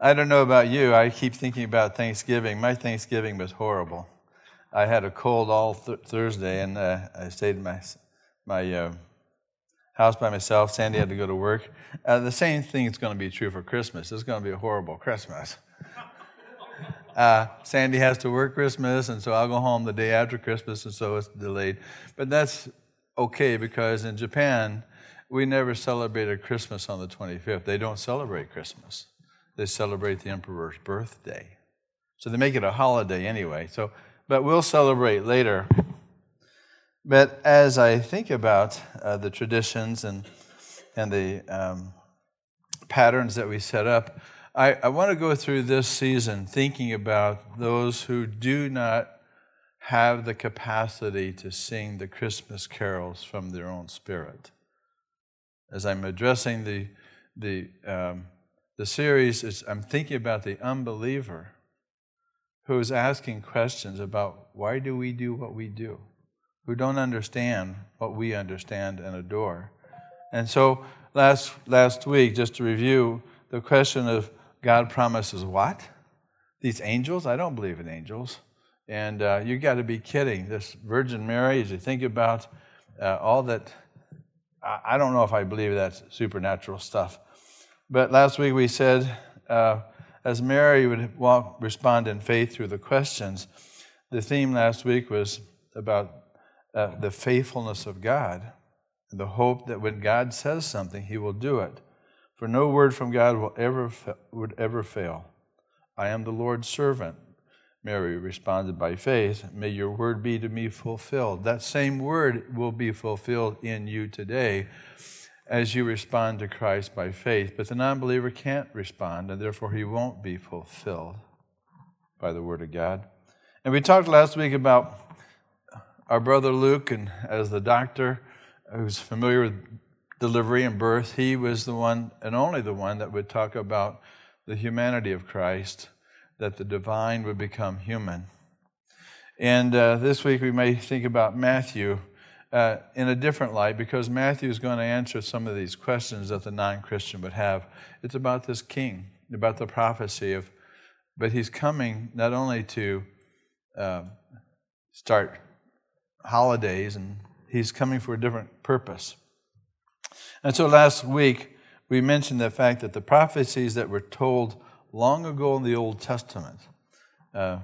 I don't know about you. I keep thinking about Thanksgiving. My Thanksgiving was horrible. I had a cold all th- Thursday, and uh, I stayed in my my uh, house by myself. Sandy had to go to work. Uh, the same thing is going to be true for Christmas. It's going to be a horrible Christmas. Uh, Sandy has to work Christmas, and so I'll go home the day after Christmas, and so it's delayed. But that's okay because in Japan, we never celebrated Christmas on the 25th. They don't celebrate Christmas they celebrate the emperor's birthday. So they make it a holiday anyway. So, but we'll celebrate later. But as I think about uh, the traditions and and the um, patterns that we set up, I, I want to go through this season thinking about those who do not have the capacity to sing the Christmas carols from their own spirit. As I'm addressing the the um, the series is I'm thinking about the unbeliever who is asking questions about why do we do what we do, who don't understand what we understand and adore. And so last, last week, just to review, the question of God promises what? These angels? I don't believe in angels. And uh, you got to be kidding. This Virgin Mary, as you think about uh, all that, I, I don't know if I believe that's supernatural stuff. But last week we said, uh, as Mary would walk, respond in faith through the questions, the theme last week was about uh, the faithfulness of God, and the hope that when God says something, He will do it. For no word from God will ever would ever fail. I am the Lord's servant. Mary responded by faith, May your word be to me fulfilled. That same word will be fulfilled in you today as you respond to Christ by faith. But the non believer can't respond, and therefore he won't be fulfilled by the Word of God. And we talked last week about our brother Luke, and as the doctor who's familiar with delivery and birth, he was the one and only the one that would talk about the humanity of Christ, that the divine would become human. And uh, this week we may think about Matthew uh, in a different light because Matthew is going to answer some of these questions that the non Christian would have. It's about this king, about the prophecy of, but he's coming not only to uh, start holidays, and he's coming for a different purpose. And so last week, we mentioned the fact that the prophecies that were told long ago in the Old Testament uh,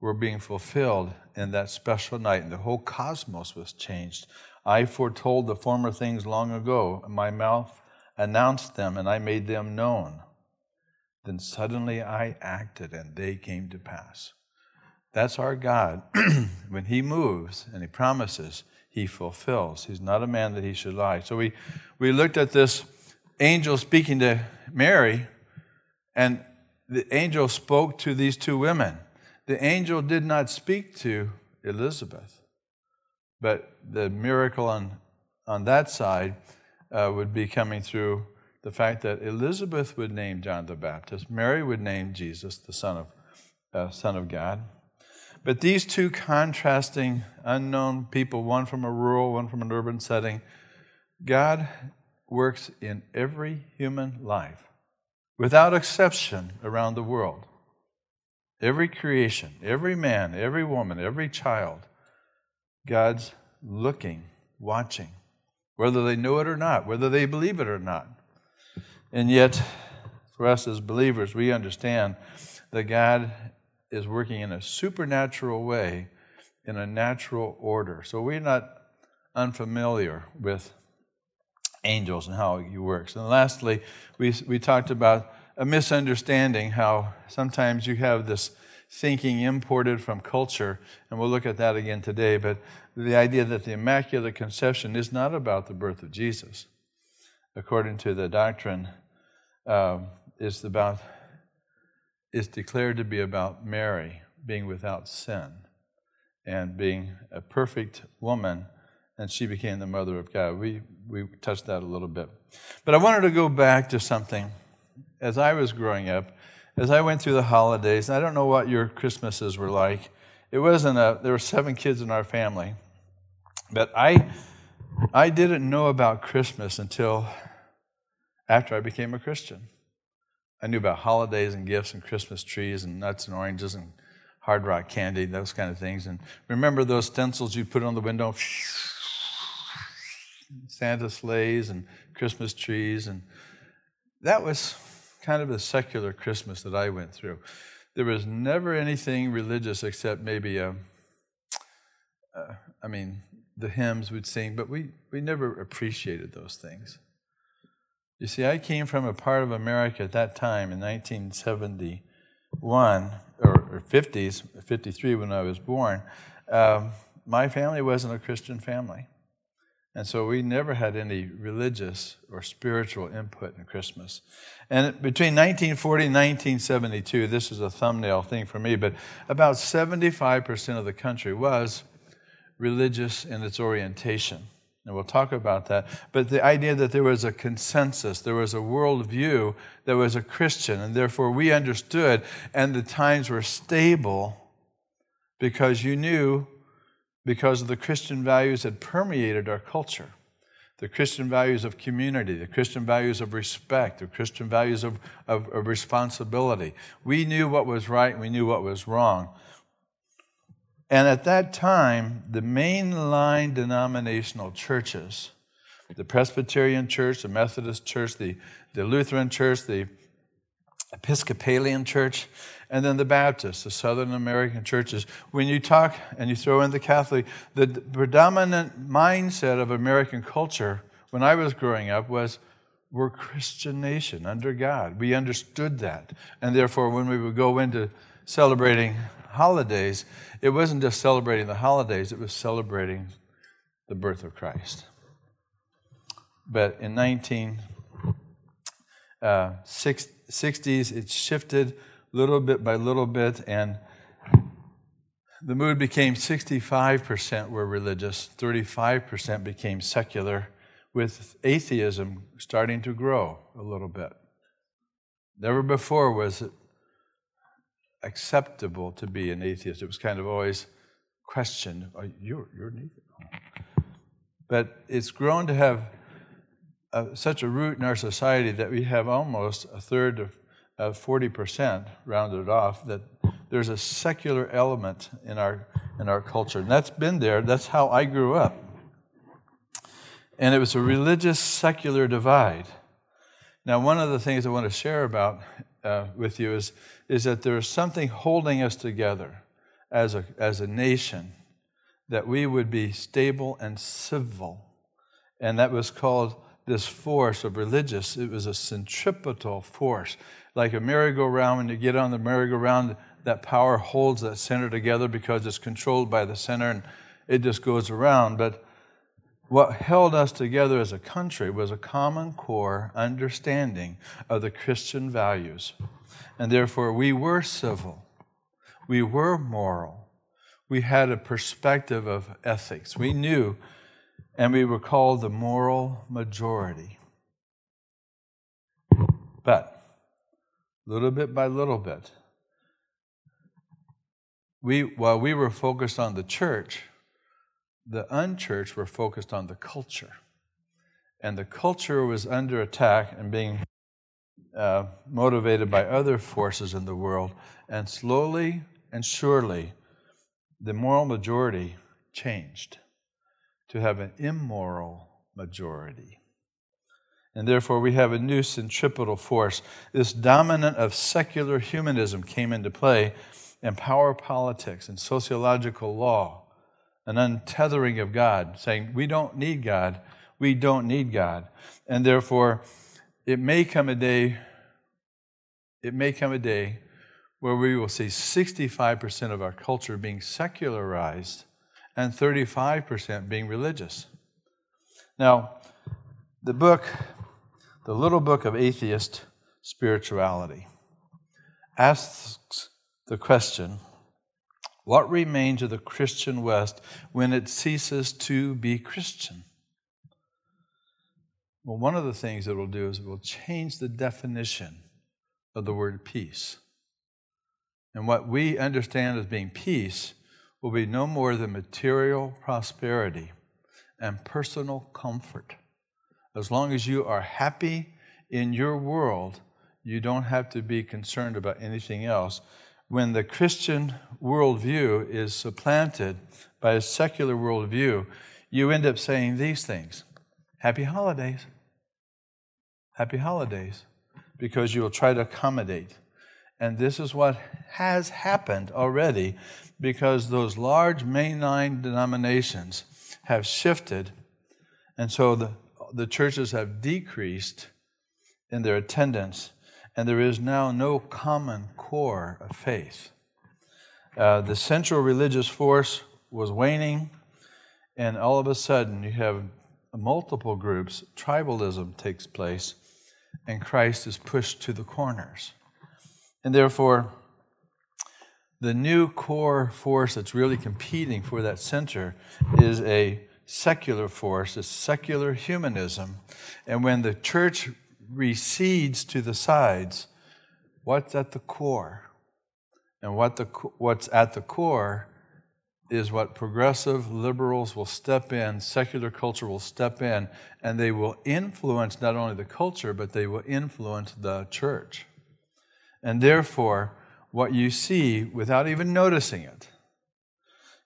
were being fulfilled in that special night, and the whole cosmos was changed. I foretold the former things long ago, and my mouth announced them, and I made them known. Then suddenly I acted, and they came to pass. That's our God. when He moves and He promises, He fulfills. He's not a man that He should lie. So we, we looked at this angel speaking to Mary, and the angel spoke to these two women the angel did not speak to Elizabeth, but the miracle on, on that side uh, would be coming through the fact that Elizabeth would name John the Baptist, Mary would name Jesus, the Son of, uh, Son of God. But these two contrasting, unknown people, one from a rural, one from an urban setting, God works in every human life, without exception, around the world. Every creation, every man, every woman, every child, God's looking, watching, whether they know it or not, whether they believe it or not. And yet, for us as believers, we understand that God is working in a supernatural way, in a natural order. So we're not unfamiliar with angels and how he works. And lastly, we, we talked about a misunderstanding how sometimes you have this thinking imported from culture, and we'll look at that again today. But the idea that the Immaculate Conception is not about the birth of Jesus, according to the doctrine, um, is about is declared to be about Mary being without sin and being a perfect woman, and she became the mother of God. We we touched that a little bit, but I wanted to go back to something as I was growing up, as I went through the holidays, and I don't know what your Christmases were like. It wasn't a, there were seven kids in our family. But I, I didn't know about Christmas until after I became a Christian. I knew about holidays and gifts and Christmas trees and nuts and oranges and hard rock candy, those kind of things. And remember those stencils you put on the window? Santa sleighs and Christmas trees. And that was kind of a secular Christmas that I went through. There was never anything religious except maybe a, uh, I mean, the hymns we'd sing, but we, we never appreciated those things. You see, I came from a part of America at that time in 1971 or, or 50s, 53 when I was born. Um, my family wasn't a Christian family. And so we never had any religious or spiritual input in Christmas. And between 1940 and 1972, this is a thumbnail thing for me, but about 75% of the country was religious in its orientation. And we'll talk about that. But the idea that there was a consensus, there was a worldview that was a Christian, and therefore we understood, and the times were stable because you knew because of the Christian values that permeated our culture the Christian values of community, the Christian values of respect, the Christian values of, of, of, responsibility. We knew what was right, we knew what was wrong. And at that time, the mainline denominational churches, the Presbyterian Church, the Methodist Church, the, the Lutheran Church, the Episcopalian Church, and then the Baptists, the Southern American churches. When you talk and you throw in the Catholic, the predominant mindset of American culture when I was growing up was we're Christian nation under God. We understood that. And therefore, when we would go into celebrating holidays, it wasn't just celebrating the holidays, it was celebrating the birth of Christ. But in 1960s, uh, it shifted little bit by little bit, and the mood became 65% were religious, 35% became secular, with atheism starting to grow a little bit. Never before was it acceptable to be an atheist. It was kind of always questioned. Oh, you're, you're an atheist. But it's grown to have a, such a root in our society that we have almost a third of of 40% rounded off that there's a secular element in our in our culture. And that's been there. That's how i grew up. And it was a religious secular divide. Now one of the things i want to share about uh, with you is is that there's something holding us together as a as a nation that we would be stable and civil. And that was called this force of religious it was a centripetal force like a merry-go-round. When you get on the merry-go-round, that power holds that center together because it's controlled by the center and it just goes around. But what held us together as a country was a common core understanding of the Christian values. And therefore, we were civil, we were moral, we had a perspective of ethics. We knew, and we were called the moral majority. But little bit by little bit. We, while we were focused on the church, the unchurched were focused on the culture. And the culture was under attack and being uh, motivated by other forces in the world. And slowly and surely, the moral majority changed to have an immoral majority. And therefore, we have a new centripetal force. This dominant of secular humanism came into play, and power politics and sociological law, an untethering of God, saying, We don't need God. We don't need God. And therefore, it may come a day, it may come a day where we will see 65% of our culture being secularized and 35% being religious. Now, the book the Little Book of Atheist Spirituality asks the question what remains of the Christian West when it ceases to be Christian? Well, one of the things it will do is it will change the definition of the word peace. And what we understand as being peace will be no more than material prosperity and personal comfort. As long as you are happy in your world, you don't have to be concerned about anything else. When the Christian worldview is supplanted by a secular worldview, you end up saying these things Happy holidays. Happy holidays. Because you'll try to accommodate. And this is what has happened already because those large mainline denominations have shifted. And so the, the churches have decreased in their attendance, and there is now no common core of faith. Uh, the central religious force was waning, and all of a sudden you have multiple groups, tribalism takes place, and Christ is pushed to the corners. And therefore, the new core force that's really competing for that center is a secular force, a secular humanism. And when the church recedes to the sides, what's at the core? And what the, what's at the core is what progressive liberals will step in, secular culture will step in, and they will influence not only the culture, but they will influence the church. And therefore, what you see without even noticing it,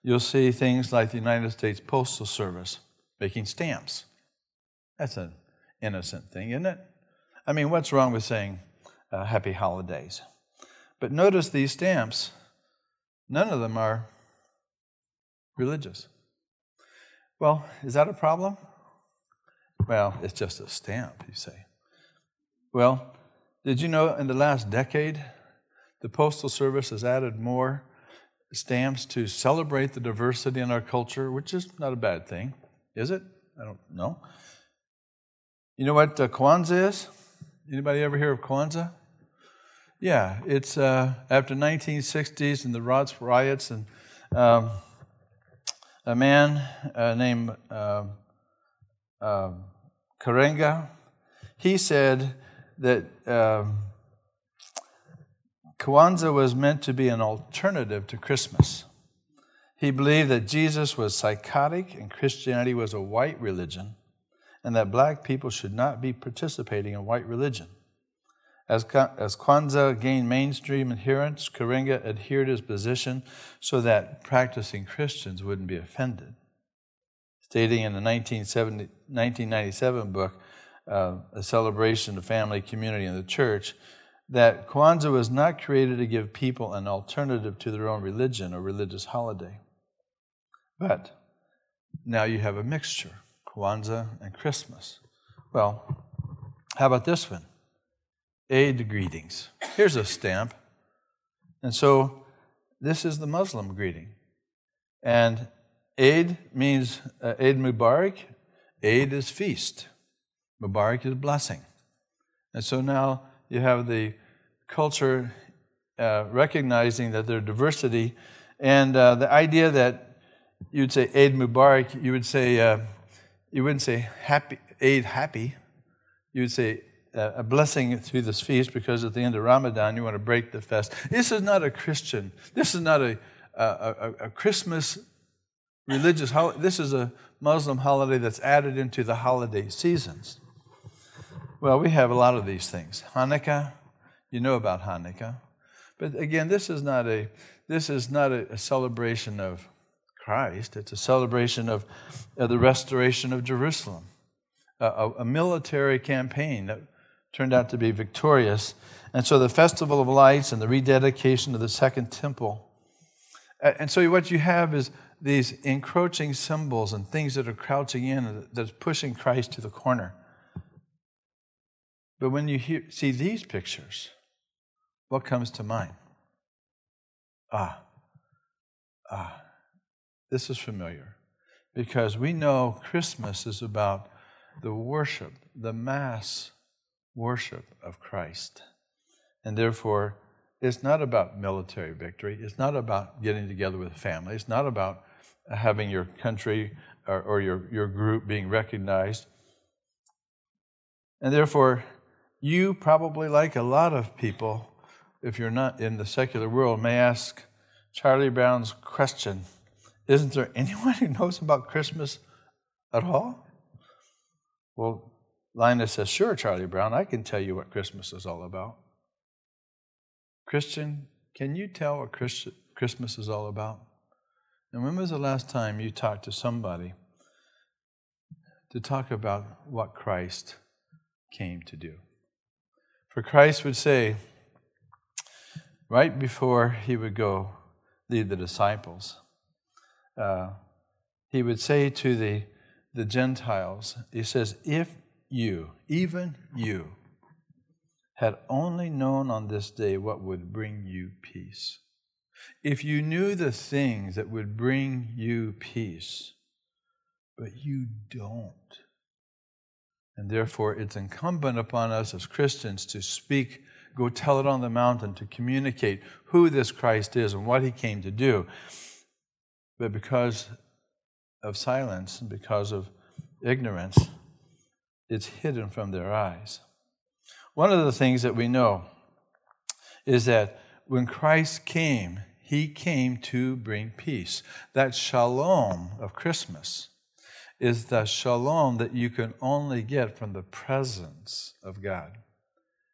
you'll see things like the United States Postal Service making stamps. That's an innocent thing, isn't it? I mean, what's wrong with saying uh, happy holidays? But notice these stamps, none of them are religious. Well, is that a problem? Well, it's just a stamp, you say. Well, did you know in the last decade, the Postal Service has added more stamps to celebrate the diversity in our culture, which is not a bad thing, is it? I don't know. You know what uh, Kwanzaa is? Anybody ever hear of Kwanzaa? Yeah, it's uh, after 1960s and the Rhodes riots, and um, a man uh, named uh, Karenga, he said that um, Kwanzaa was meant to be an alternative to Christmas. He believed that Jesus was psychotic and Christianity was a white religion, and that black people should not be participating in white religion. As, as Kwanzaa gained mainstream adherents, Karenga adhered his position so that practicing Christians wouldn't be offended. Stating in the 1997 book, uh, A Celebration of Family, Community, and the Church, that Kwanzaa was not created to give people an alternative to their own religion or religious holiday. But now you have a mixture Kwanzaa and Christmas. Well, how about this one? Eid greetings. Here's a stamp. And so this is the Muslim greeting. And Eid means uh, Eid Mubarak. Eid is feast. Mubarak is a blessing. And so now you have the culture uh, recognizing that there's diversity, and uh, the idea that you'd say Eid Mubarak, you would say, uh, you wouldn't say happy, Eid happy. You would say uh, a blessing through this feast because at the end of Ramadan you want to break the fast. This is not a Christian. This is not a, a, a, a Christmas religious holiday. This is a Muslim holiday that's added into the holiday seasons. Well, we have a lot of these things. Hanukkah, you know about Hanukkah. But again, this is not a, this is not a, a celebration of Christ, it's a celebration of, the restoration of Jerusalem, a, a, military campaign that turned out to be victorious. And so the Festival of Lights and the rededication of the Second Temple. And so what you have is these encroaching symbols and things that are crouching in that's pushing Christ to the corner. But when you hear, see these pictures, what comes to mind? Ah, ah, this is familiar because we know Christmas is about the worship, the mass worship of Christ. And therefore, it's not about military victory. It's not about getting together with family. It's not about having your country or, or your, your group being recognized. And therefore, you probably, like a lot of people, if you're not in the secular world, may ask Charlie Brown's question Isn't there anyone who knows about Christmas at all? Well, Linus says, Sure, Charlie Brown, I can tell you what Christmas is all about. Christian, can you tell what Christmas is all about? And when was the last time you talked to somebody to talk about what Christ came to do? For Christ would say, right before he would go lead the disciples, uh, he would say to the, the Gentiles, he says, If you, even you, had only known on this day what would bring you peace, if you knew the things that would bring you peace, but you don't. And therefore, it's incumbent upon us as Christians to speak, go tell it on the mountain, to communicate who this Christ is and what he came to do. But because of silence and because of ignorance, it's hidden from their eyes. One of the things that we know is that when Christ came, he came to bring peace. That shalom of Christmas is the shalom that you can only get from the presence of God.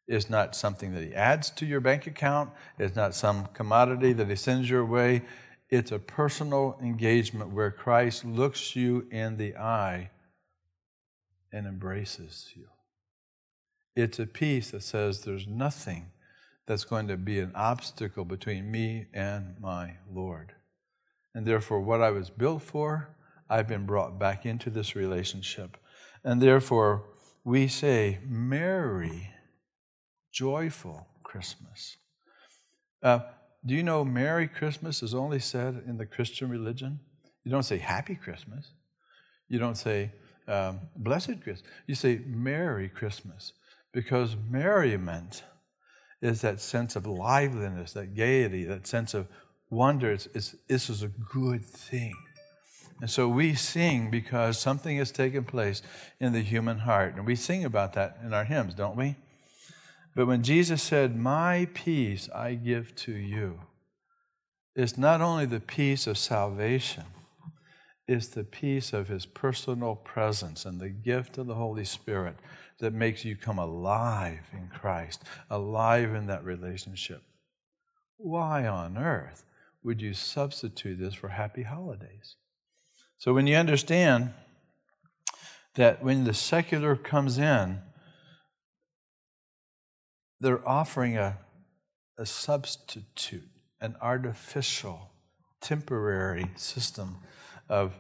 It's not something that He adds to your bank account, it's not some commodity that He sends your way. It's a personal engagement where Christ looks you in the eye and embraces you. It's a peace that says there's nothing that's going to be an obstacle between me and my Lord. And therefore, what I was built for, I've been brought back into this relationship. And therefore, we say, Merry, joyful Christmas. Uh, do you know Merry Christmas is only said in the Christian religion? You don't say Happy Christmas. You don't say um, Blessed Christmas. You say Merry Christmas because merriment is that sense of liveliness, that gaiety, that sense of wonder. It's, it's, this is a good thing. And so we sing because something has taken place in the human heart. And we sing about that in our hymns, don't we? But when Jesus said, My peace I give to you, it's not only the peace of salvation, it's the peace of his personal presence and the gift of the Holy Spirit that makes you come alive in Christ, alive in that relationship. Why on earth would you substitute this for happy holidays? So when you understand that when the secular comes in, they're offering a, a substitute, an artificial, temporary system of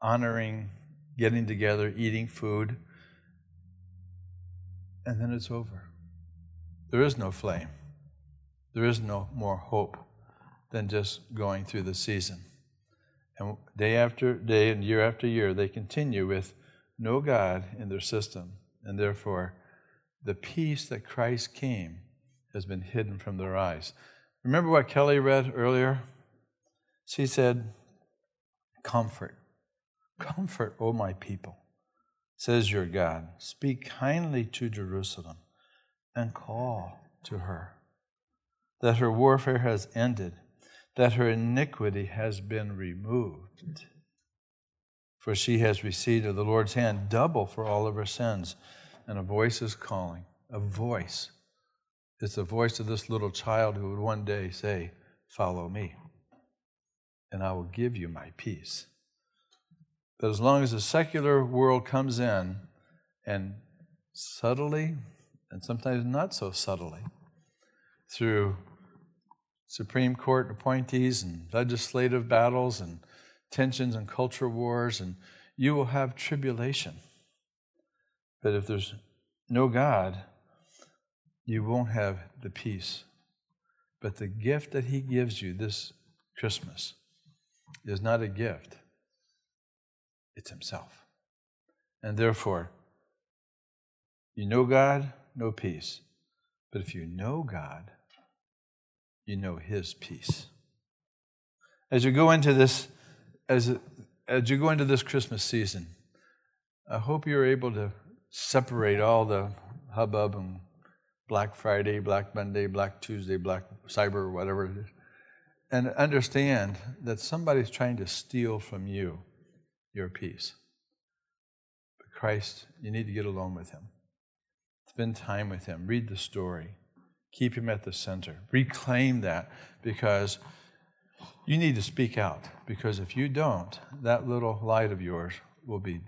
honoring, getting together, eating food, and then it's over. There is no flame. There is no more hope than just going through the season. And day after day and year after year, they continue with no God in their system. And therefore, the peace that Christ came has been hidden from their eyes. Remember what Kelly read earlier? She said, Comfort. Comfort, O my people says your God, speak kindly to Jerusalem and call to her that her warfare has ended, that her iniquity has been removed. For she has received of the Lord's hand double for all of her sins. And a voice is calling. A voice. It's the voice of this little child who would one day say, Follow me, and I will give you my peace. But as long as the secular world comes in and subtly, and sometimes not so subtly, through Supreme Court appointees and legislative battles and tensions and culture wars, and you will have tribulation. But if there's no God, you won't have the peace. But the gift that He gives you this Christmas is not a gift, it's Himself. And therefore, you know God, no peace. But if you know God, you know His peace. As you go into this, as, as you go into this Christmas season, I hope you're able to separate all the hubbub and Black Friday, Black Monday, Black Tuesday, Black Cyber, whatever it is, and understand that somebody's trying to steal from you your peace. But Christ, you need to get alone with Him. Spend time with Him. Read the story. Keep Him at the center. Reclaim that because you need to speak out. Because if you don't, that little light of yours will be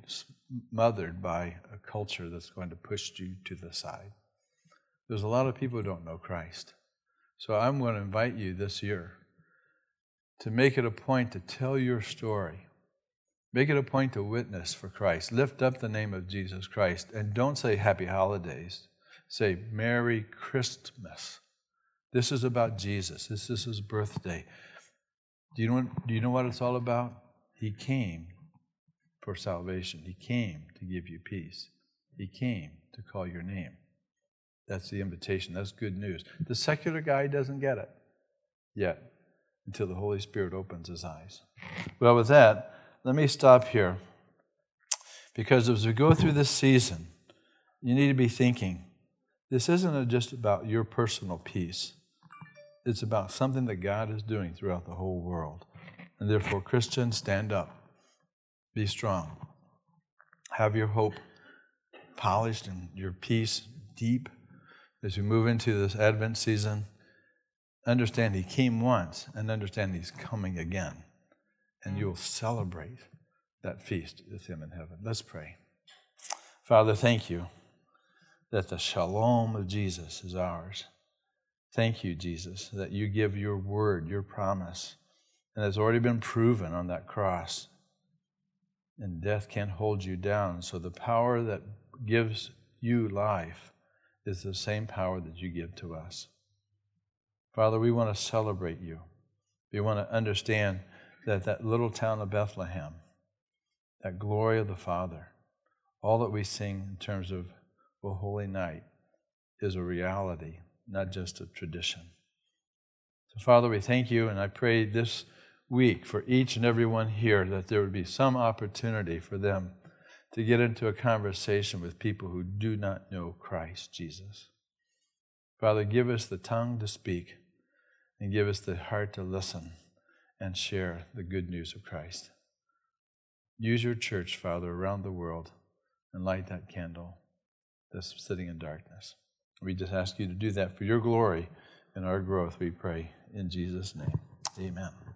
smothered by a culture that's going to push you to the side. There's a lot of people who don't know Christ. So I'm going to invite you this year to make it a point to tell your story. Make it a point to witness for Christ. Lift up the name of Jesus Christ and don't say happy holidays. Say Merry Christmas. This is about Jesus. This is his birthday. Do you know, do you know what it's all about? He came for salvation. He came to give you peace. He came to call your name. That's the invitation. That's good news. The secular guy doesn't get it yet until the Holy Spirit opens his eyes. Well, with that, let me stop here because as we go through this season, you need to be thinking this isn't just about your personal peace, it's about something that God is doing throughout the whole world. And therefore, Christians, stand up, be strong, have your hope polished and your peace deep as we move into this Advent season, understand He came once and understand He's coming again. And you will celebrate that feast with Him in heaven. Let's pray. Father, thank you that the shalom of Jesus is ours. Thank you, Jesus, that you give your word, your promise, and it's already been proven on that cross. And death can't hold you down. So the power that gives you life is the same power that you give to us. Father, we want to celebrate you. We want to understand that that little town of Bethlehem, that glory of the Father, all that we sing in terms of O Holy Night is a reality, not just a tradition. So, Father, we thank you, and I pray this week for each and every one here that there would be some opportunity for them to get into a conversation with people who do not know Christ Jesus. Father, give us the tongue to speak and give us the heart to listen and share the good news of Christ. Use your church, Father, around the world and light that candle that's sitting in darkness. We just ask you to do that for your glory and our growth, we pray. In Jesus' name, amen.